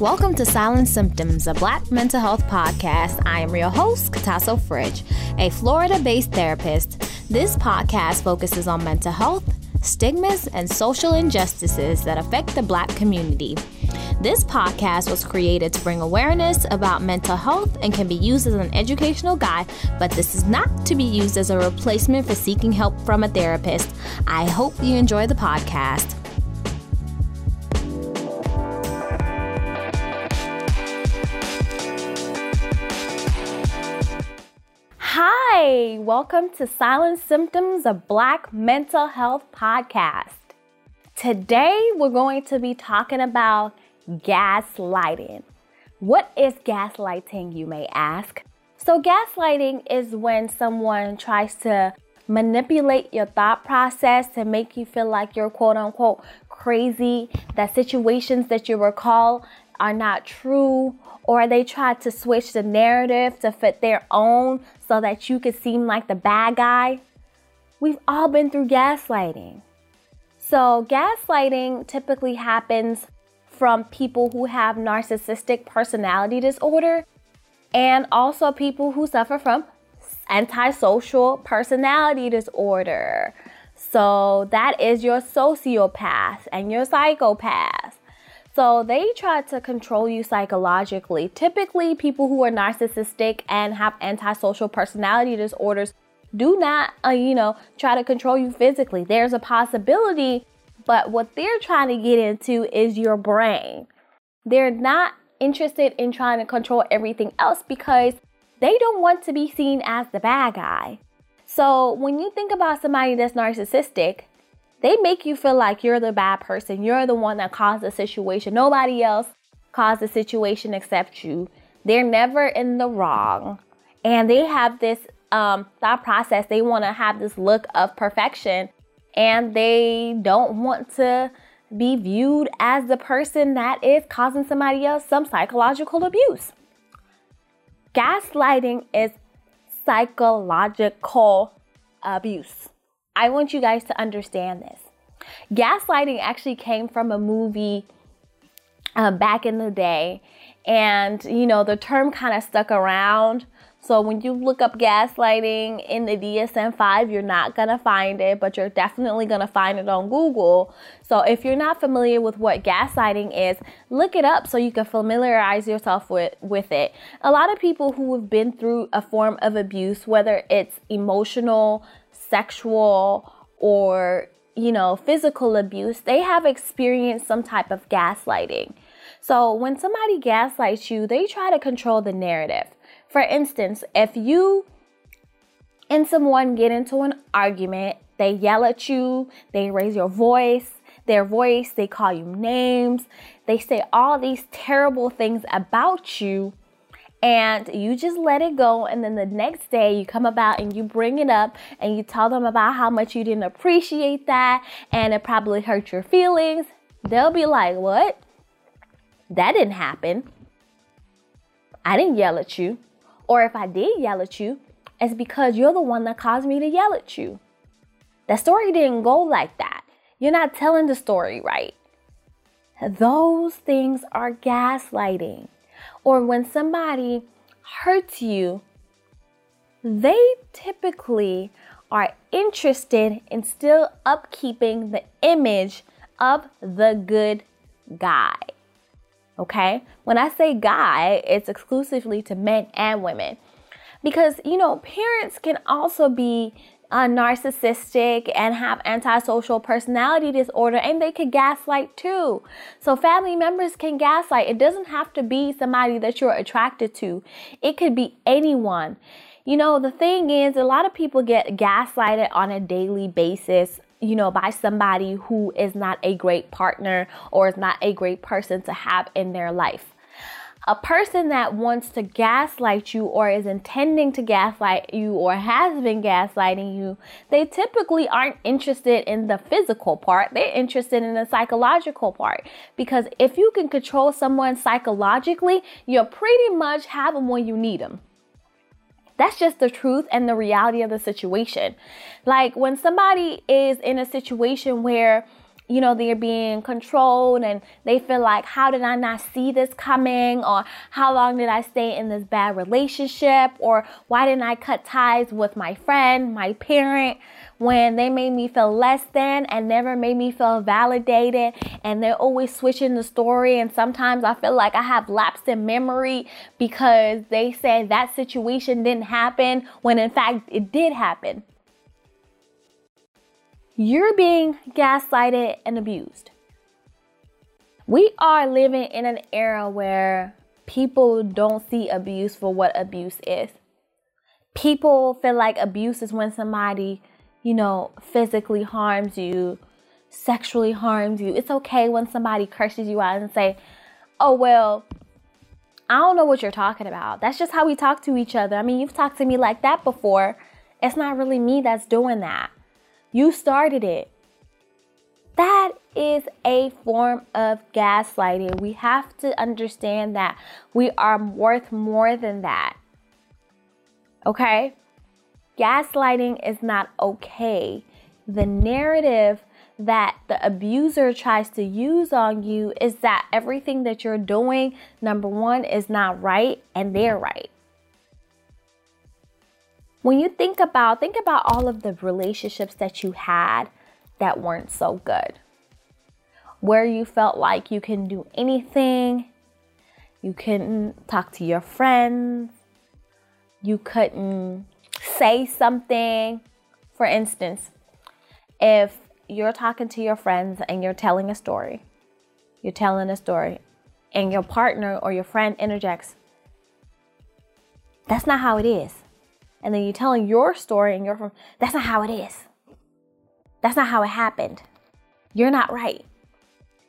Welcome to Silent Symptoms, a Black mental health podcast. I am your host, Katasso Fridge, a Florida based therapist. This podcast focuses on mental health, stigmas, and social injustices that affect the Black community. This podcast was created to bring awareness about mental health and can be used as an educational guide, but this is not to be used as a replacement for seeking help from a therapist. I hope you enjoy the podcast. Welcome to Silent Symptoms of Black Mental Health Podcast. Today we're going to be talking about gaslighting. What is gaslighting, you may ask? So, gaslighting is when someone tries to manipulate your thought process to make you feel like you're quote unquote crazy, that situations that you recall are not true, or they try to switch the narrative to fit their own so that you could seem like the bad guy. We've all been through gaslighting. So, gaslighting typically happens from people who have narcissistic personality disorder and also people who suffer from antisocial personality disorder. So, that is your sociopath and your psychopath. So they try to control you psychologically. Typically, people who are narcissistic and have antisocial personality disorders do not, uh, you know, try to control you physically. There's a possibility, but what they're trying to get into is your brain. They're not interested in trying to control everything else because they don't want to be seen as the bad guy. So when you think about somebody that's narcissistic, they make you feel like you're the bad person. You're the one that caused the situation. Nobody else caused the situation except you. They're never in the wrong. And they have this um, thought process. They want to have this look of perfection. And they don't want to be viewed as the person that is causing somebody else some psychological abuse. Gaslighting is psychological abuse. I want you guys to understand this. Gaslighting actually came from a movie uh, back in the day, and you know, the term kind of stuck around. So when you look up gaslighting in the DSM 5, you're not going to find it, but you're definitely going to find it on Google. So if you're not familiar with what gaslighting is, look it up so you can familiarize yourself with, with it. A lot of people who have been through a form of abuse, whether it's emotional, sexual or you know physical abuse they have experienced some type of gaslighting. So when somebody gaslights you they try to control the narrative. For instance if you and someone get into an argument they yell at you they raise your voice their voice they call you names they say all these terrible things about you and you just let it go and then the next day you come about and you bring it up and you tell them about how much you didn't appreciate that and it probably hurt your feelings. They'll be like what? That didn't happen. I didn't yell at you. Or if i did yell at you it's because you're the one that caused me to yell at you. The story didn't go like that. You're not telling the story right. Those things are gaslighting or when somebody hurts you, they typically are interested in still upkeeping the image of the good guy. Okay? When I say guy, it's exclusively to men and women. Because, you know, parents can also be uh, narcissistic and have antisocial personality disorder and they could gaslight too. So family members can gaslight. It doesn't have to be somebody that you're attracted to. It could be anyone. You know, the thing is a lot of people get gaslighted on a daily basis you know, by somebody who is not a great partner or is not a great person to have in their life a person that wants to gaslight you or is intending to gaslight you or has been gaslighting you, they typically aren't interested in the physical part. They're interested in the psychological part. Because if you can control someone psychologically, you pretty much have them when you need them. That's just the truth and the reality of the situation. Like when somebody is in a situation where you know, they're being controlled and they feel like, how did I not see this coming? Or how long did I stay in this bad relationship? Or why didn't I cut ties with my friend, my parent, when they made me feel less than and never made me feel validated? And they're always switching the story. And sometimes I feel like I have lapsed in memory because they said that situation didn't happen when in fact it did happen you're being gaslighted and abused. We are living in an era where people don't see abuse for what abuse is. People feel like abuse is when somebody, you know, physically harms you, sexually harms you. It's okay when somebody curses you out and say, "Oh, well, I don't know what you're talking about. That's just how we talk to each other. I mean, you've talked to me like that before. It's not really me that's doing that." You started it. That is a form of gaslighting. We have to understand that we are worth more than that. Okay? Gaslighting is not okay. The narrative that the abuser tries to use on you is that everything that you're doing, number one, is not right and they're right when you think about think about all of the relationships that you had that weren't so good. Where you felt like you can do anything you couldn't talk to your friends you couldn't say something. For instance if you're talking to your friends and you're telling a story you're telling a story and your partner or your friend interjects that's not how it is and then you're telling your story and you're from that's not how it is. That's not how it happened. You're not right.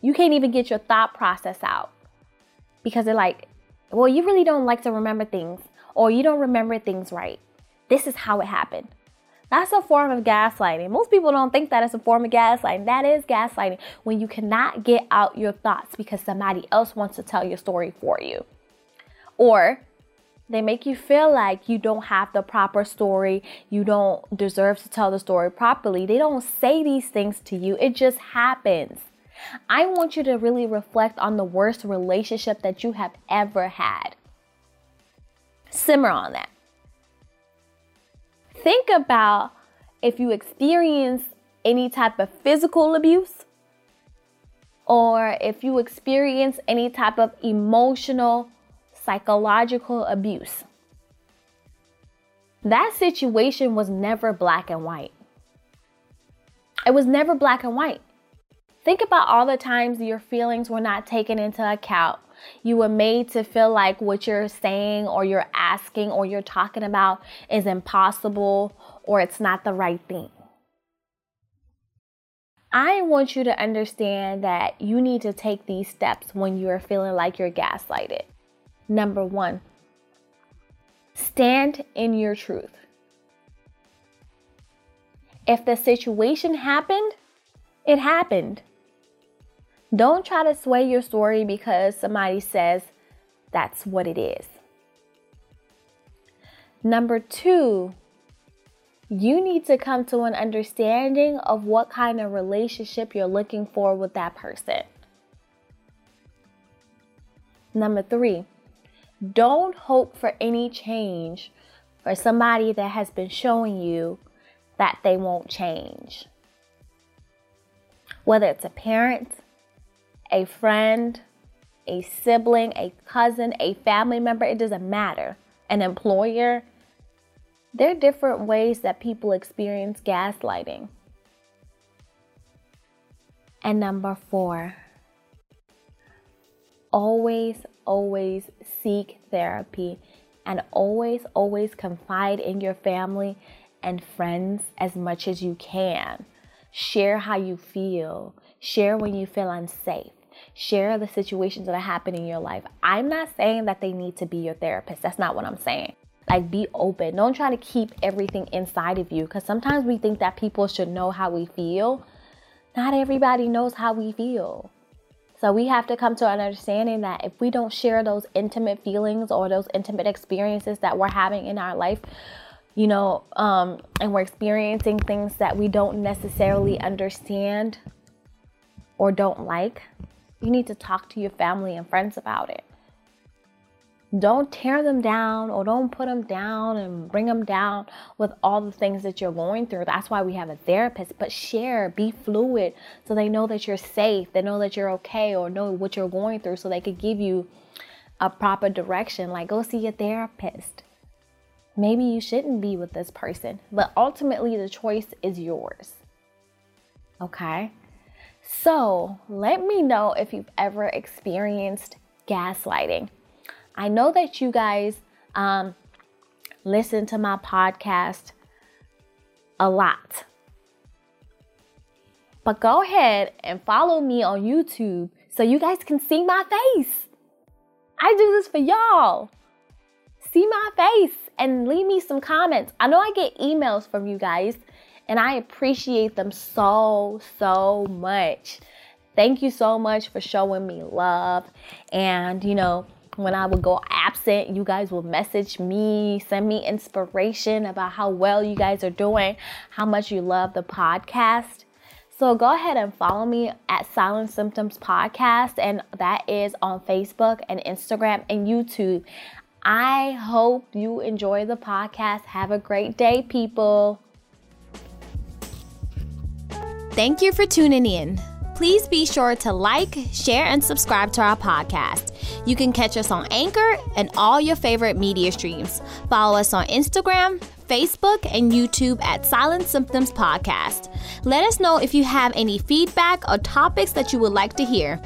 You can't even get your thought process out because they're like, well, you really don't like to remember things or you don't remember things right. This is how it happened. That's a form of gaslighting. Most people don't think that it's a form of gaslighting. That is gaslighting when you cannot get out your thoughts because somebody else wants to tell your story for you. Or they make you feel like you don't have the proper story, you don't deserve to tell the story properly. They don't say these things to you, it just happens. I want you to really reflect on the worst relationship that you have ever had. Simmer on that. Think about if you experience any type of physical abuse or if you experience any type of emotional psychological abuse. That situation was never black and white. It was never black and white. Think about all the times your feelings were not taken into account. You were made to feel like what you're saying or you're asking or you're talking about is impossible or it's not the right thing. I want you to understand that you need to take these steps when you're feeling like you're gaslighted. Number one, stand in your truth. If the situation happened, it happened. Don't try to sway your story because somebody says that's what it is. Number two, you need to come to an understanding of what kind of relationship you're looking for with that person. Number three, don't hope for any change for somebody that has been showing you that they won't change. Whether it's a parent, a friend, a sibling, a cousin, a family member, it doesn't matter. An employer, there are different ways that people experience gaslighting. And number four, always, always seek therapy and always, always confide in your family and friends as much as you can. Share how you feel, share when you feel unsafe. Share the situations that are happening in your life. I'm not saying that they need to be your therapist. That's not what I'm saying. Like, be open. Don't try to keep everything inside of you because sometimes we think that people should know how we feel. Not everybody knows how we feel. So we have to come to an understanding that if we don't share those intimate feelings or those intimate experiences that we're having in our life, you know, um, and we're experiencing things that we don't necessarily understand, or don't like, you need to talk to your family and friends about it. Don't tear them down or don't put them down and bring them down with all the things that you're going through. That's why we have a therapist. But share, be fluid so they know that you're safe, they know that you're okay, or know what you're going through so they could give you a proper direction. Like, go see a therapist. Maybe you shouldn't be with this person, but ultimately the choice is yours. Okay? So let me know if you've ever experienced gaslighting. I know that you guys um, listen to my podcast a lot. But go ahead and follow me on YouTube so you guys can see my face. I do this for y'all. See my face and leave me some comments. I know I get emails from you guys and I appreciate them so, so much. Thank you so much for showing me love. And, you know, when I would go absent, you guys will message me, send me inspiration about how well you guys are doing, how much you love the podcast. So go ahead and follow me at Silent Symptoms Podcast, and that is on Facebook and Instagram and YouTube. I hope you enjoy the podcast. Have a great day, people. Thank you for tuning in. Please be sure to like, share, and subscribe to our podcast. You can catch us on Anchor and all your favorite media streams. Follow us on Instagram, Facebook, and YouTube at Silent Symptoms Podcast. Let us know if you have any feedback or topics that you would like to hear.